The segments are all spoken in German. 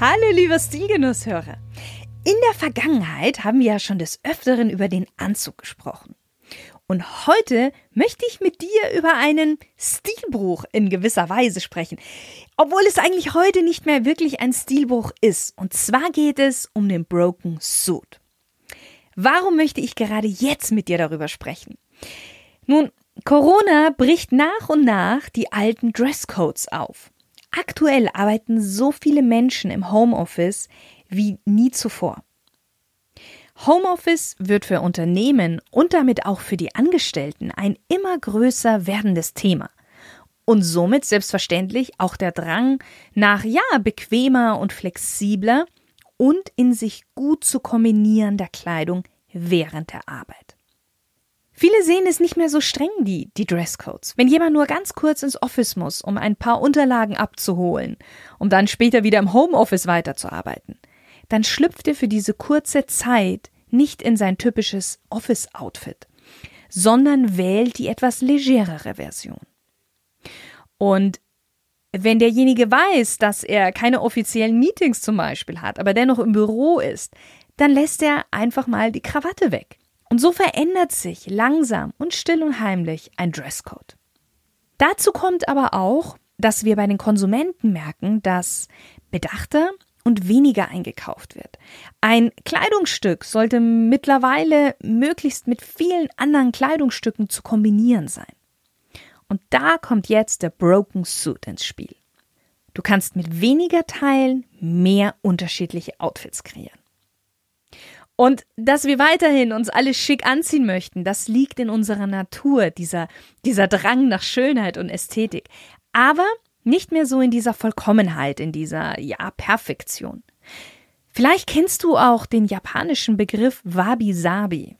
Hallo lieber Stilgenusshörer. In der Vergangenheit haben wir ja schon des Öfteren über den Anzug gesprochen. Und heute möchte ich mit dir über einen Stilbruch in gewisser Weise sprechen. Obwohl es eigentlich heute nicht mehr wirklich ein Stilbruch ist. Und zwar geht es um den Broken Suit. Warum möchte ich gerade jetzt mit dir darüber sprechen? Nun, Corona bricht nach und nach die alten Dresscodes auf. Aktuell arbeiten so viele Menschen im Homeoffice wie nie zuvor. Homeoffice wird für Unternehmen und damit auch für die Angestellten ein immer größer werdendes Thema. Und somit selbstverständlich auch der Drang nach, ja, bequemer und flexibler und in sich gut zu kombinierender Kleidung während der Arbeit. Viele sehen es nicht mehr so streng, die, die Dresscodes. Wenn jemand nur ganz kurz ins Office muss, um ein paar Unterlagen abzuholen, um dann später wieder im Homeoffice weiterzuarbeiten, dann schlüpft er für diese kurze Zeit nicht in sein typisches Office-Outfit, sondern wählt die etwas legerere Version. Und wenn derjenige weiß, dass er keine offiziellen Meetings zum Beispiel hat, aber dennoch im Büro ist, dann lässt er einfach mal die Krawatte weg. Und so verändert sich langsam und still und heimlich ein Dresscode. Dazu kommt aber auch, dass wir bei den Konsumenten merken, dass bedachter und weniger eingekauft wird. Ein Kleidungsstück sollte mittlerweile möglichst mit vielen anderen Kleidungsstücken zu kombinieren sein. Und da kommt jetzt der Broken Suit ins Spiel. Du kannst mit weniger Teilen mehr unterschiedliche Outfits kreieren. Und dass wir weiterhin uns alle schick anziehen möchten, das liegt in unserer Natur, dieser, dieser Drang nach Schönheit und Ästhetik. Aber nicht mehr so in dieser Vollkommenheit, in dieser, ja, Perfektion. Vielleicht kennst du auch den japanischen Begriff Wabi-Sabi.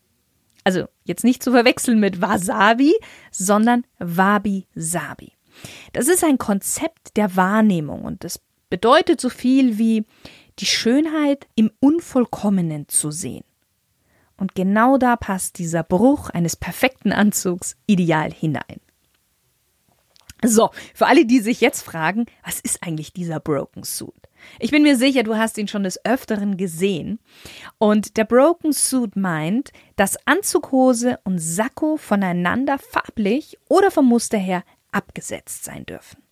Also jetzt nicht zu verwechseln mit Wasabi, sondern Wabi-Sabi. Das ist ein Konzept der Wahrnehmung und das bedeutet so viel wie die Schönheit im Unvollkommenen zu sehen. Und genau da passt dieser Bruch eines perfekten Anzugs ideal hinein. So, für alle, die sich jetzt fragen, was ist eigentlich dieser Broken Suit? Ich bin mir sicher, du hast ihn schon des Öfteren gesehen. Und der Broken Suit meint, dass Anzughose und Sakko voneinander farblich oder vom Muster her abgesetzt sein dürfen.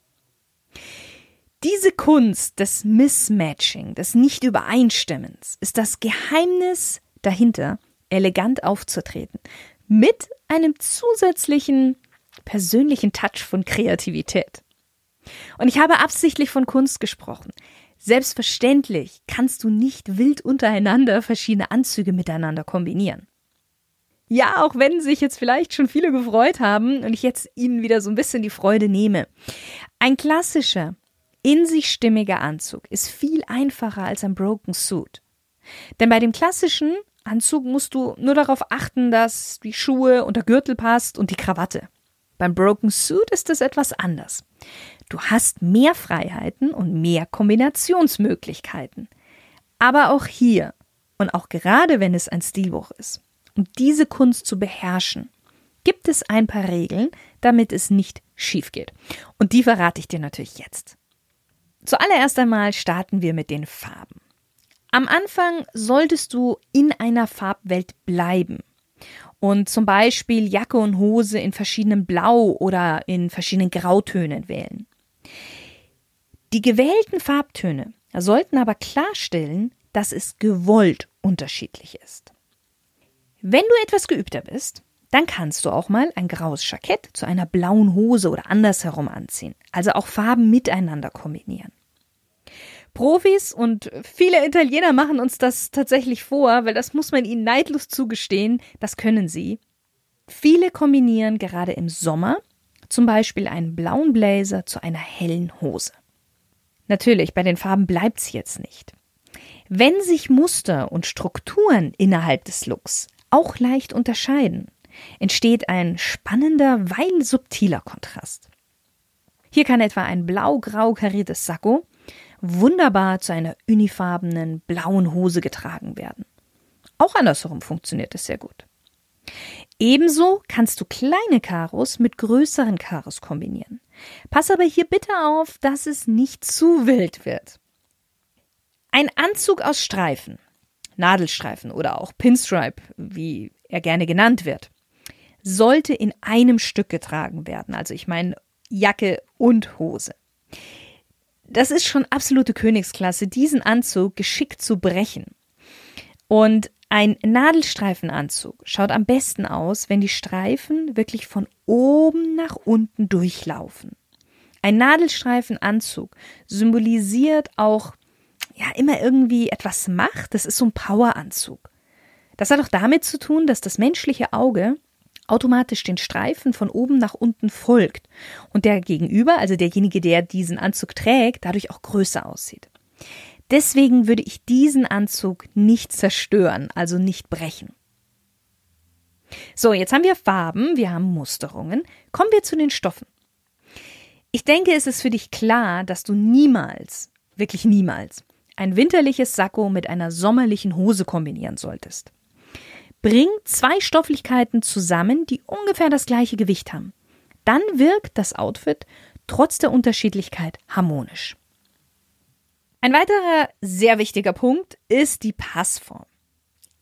Diese Kunst des Mismatching, des Nicht-Übereinstimmens, ist das Geheimnis dahinter, elegant aufzutreten. Mit einem zusätzlichen persönlichen Touch von Kreativität. Und ich habe absichtlich von Kunst gesprochen. Selbstverständlich kannst du nicht wild untereinander verschiedene Anzüge miteinander kombinieren. Ja, auch wenn sich jetzt vielleicht schon viele gefreut haben und ich jetzt ihnen wieder so ein bisschen die Freude nehme. Ein klassischer, in sich stimmiger Anzug ist viel einfacher als ein Broken Suit. Denn bei dem klassischen Anzug musst du nur darauf achten, dass die Schuhe und der Gürtel passt und die Krawatte. Beim Broken Suit ist es etwas anders. Du hast mehr Freiheiten und mehr Kombinationsmöglichkeiten. Aber auch hier und auch gerade wenn es ein Stilbuch ist, um diese Kunst zu beherrschen, gibt es ein paar Regeln, damit es nicht schief geht. Und die verrate ich dir natürlich jetzt. Zuallererst einmal starten wir mit den Farben. Am Anfang solltest du in einer Farbwelt bleiben und zum Beispiel Jacke und Hose in verschiedenen Blau oder in verschiedenen Grautönen wählen. Die gewählten Farbtöne sollten aber klarstellen, dass es gewollt unterschiedlich ist. Wenn du etwas geübter bist, dann kannst du auch mal ein graues Jackett zu einer blauen Hose oder andersherum anziehen, also auch Farben miteinander kombinieren. Profis und viele Italiener machen uns das tatsächlich vor, weil das muss man ihnen neidlos zugestehen, das können sie. Viele kombinieren gerade im Sommer zum Beispiel einen blauen Blazer zu einer hellen Hose. Natürlich, bei den Farben bleibt's jetzt nicht. Wenn sich Muster und Strukturen innerhalb des Looks auch leicht unterscheiden, entsteht ein spannender, weil subtiler Kontrast. Hier kann etwa ein blau-grau kariertes Sakko wunderbar zu einer unifarbenen blauen Hose getragen werden. Auch andersherum funktioniert es sehr gut. Ebenso kannst du kleine Karos mit größeren Karos kombinieren. Pass aber hier bitte auf, dass es nicht zu wild wird. Ein Anzug aus Streifen, Nadelstreifen oder auch Pinstripe, wie er gerne genannt wird, sollte in einem Stück getragen werden. Also ich meine Jacke und Hose. Das ist schon absolute Königsklasse, diesen Anzug geschickt zu brechen. Und ein Nadelstreifenanzug schaut am besten aus, wenn die Streifen wirklich von oben nach unten durchlaufen. Ein Nadelstreifenanzug symbolisiert auch ja immer irgendwie etwas Macht, das ist so ein Poweranzug. Das hat auch damit zu tun, dass das menschliche Auge automatisch den Streifen von oben nach unten folgt und der Gegenüber, also derjenige, der diesen Anzug trägt, dadurch auch größer aussieht. Deswegen würde ich diesen Anzug nicht zerstören, also nicht brechen. So, jetzt haben wir Farben, wir haben Musterungen. Kommen wir zu den Stoffen. Ich denke, es ist für dich klar, dass du niemals, wirklich niemals, ein winterliches Sakko mit einer sommerlichen Hose kombinieren solltest. Bring zwei Stofflichkeiten zusammen, die ungefähr das gleiche Gewicht haben. Dann wirkt das Outfit trotz der Unterschiedlichkeit harmonisch. Ein weiterer sehr wichtiger Punkt ist die Passform.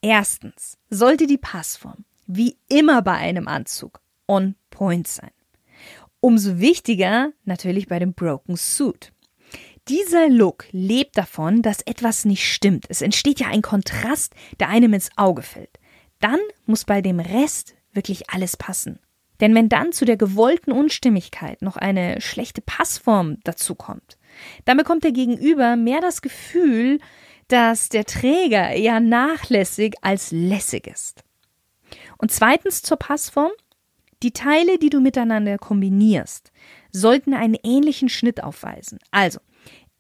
Erstens sollte die Passform wie immer bei einem Anzug on point sein. Umso wichtiger natürlich bei dem Broken Suit. Dieser Look lebt davon, dass etwas nicht stimmt. Es entsteht ja ein Kontrast, der einem ins Auge fällt dann muss bei dem Rest wirklich alles passen. Denn wenn dann zu der gewollten Unstimmigkeit noch eine schlechte Passform dazu kommt, dann bekommt der Gegenüber mehr das Gefühl, dass der Träger eher nachlässig als lässig ist. Und zweitens zur Passform. Die Teile, die du miteinander kombinierst, sollten einen ähnlichen Schnitt aufweisen. Also,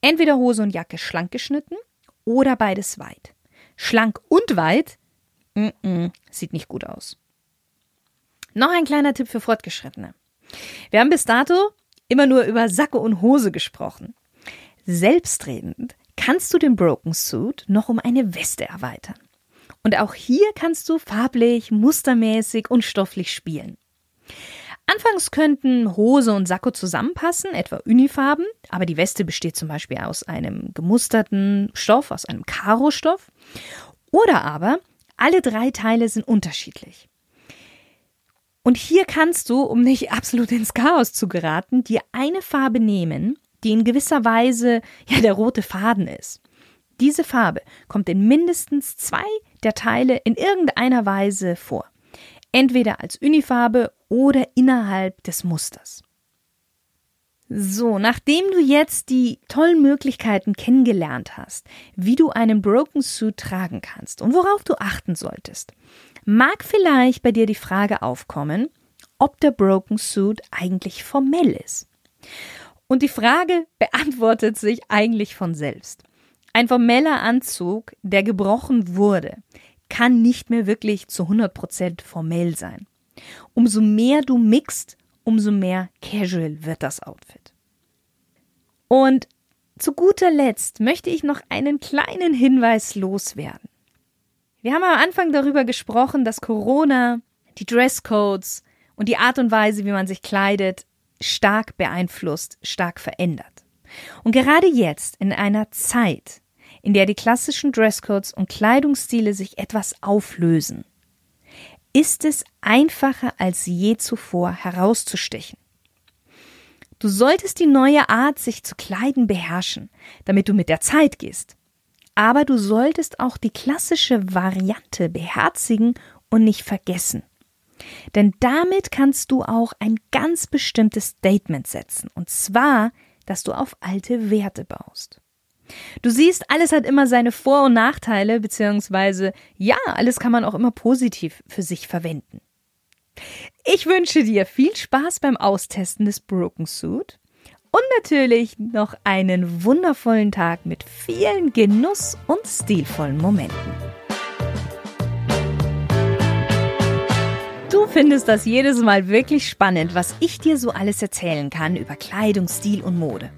entweder Hose und Jacke schlank geschnitten oder beides weit. Schlank und weit Mm -mm, sieht nicht gut aus. Noch ein kleiner Tipp für Fortgeschrittene. Wir haben bis dato immer nur über Sacke und Hose gesprochen. Selbstredend kannst du den Broken Suit noch um eine Weste erweitern. Und auch hier kannst du farblich, mustermäßig und stofflich spielen. Anfangs könnten Hose und Sakko zusammenpassen, etwa Unifarben, aber die Weste besteht zum Beispiel aus einem gemusterten Stoff, aus einem Karo-Stoff. Oder aber alle drei Teile sind unterschiedlich. Und hier kannst du, um nicht absolut ins Chaos zu geraten, dir eine Farbe nehmen, die in gewisser Weise ja der rote Faden ist. Diese Farbe kommt in mindestens zwei der Teile in irgendeiner Weise vor. Entweder als Unifarbe oder innerhalb des Musters. So, nachdem du jetzt die tollen Möglichkeiten kennengelernt hast, wie du einen Broken Suit tragen kannst und worauf du achten solltest, mag vielleicht bei dir die Frage aufkommen, ob der Broken Suit eigentlich formell ist. Und die Frage beantwortet sich eigentlich von selbst. Ein formeller Anzug, der gebrochen wurde, kann nicht mehr wirklich zu 100% formell sein. Umso mehr du mixt, umso mehr casual wird das Outfit. Und zu guter Letzt möchte ich noch einen kleinen Hinweis loswerden. Wir haben am Anfang darüber gesprochen, dass Corona die Dresscodes und die Art und Weise, wie man sich kleidet, stark beeinflusst, stark verändert. Und gerade jetzt, in einer Zeit, in der die klassischen Dresscodes und Kleidungsstile sich etwas auflösen, ist es einfacher als je zuvor herauszustechen. Du solltest die neue Art, sich zu kleiden, beherrschen, damit du mit der Zeit gehst. Aber du solltest auch die klassische Variante beherzigen und nicht vergessen. Denn damit kannst du auch ein ganz bestimmtes Statement setzen, und zwar, dass du auf alte Werte baust. Du siehst, alles hat immer seine Vor- und Nachteile, beziehungsweise ja, alles kann man auch immer positiv für sich verwenden. Ich wünsche dir viel Spaß beim Austesten des Broken Suit und natürlich noch einen wundervollen Tag mit vielen Genuss- und stilvollen Momenten. Du findest das jedes Mal wirklich spannend, was ich dir so alles erzählen kann über Kleidung, Stil und Mode.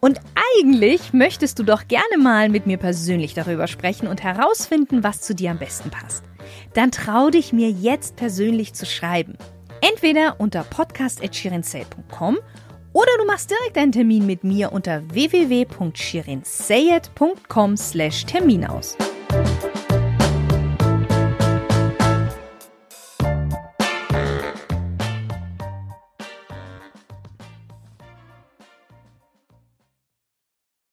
Und eigentlich möchtest du doch gerne mal mit mir persönlich darüber sprechen und herausfinden, was zu dir am besten passt. Dann trau dich mir jetzt persönlich zu schreiben. Entweder unter podcast.shirinsay.com oder du machst direkt einen Termin mit mir unter www.shirinsayed.com slash Termin aus.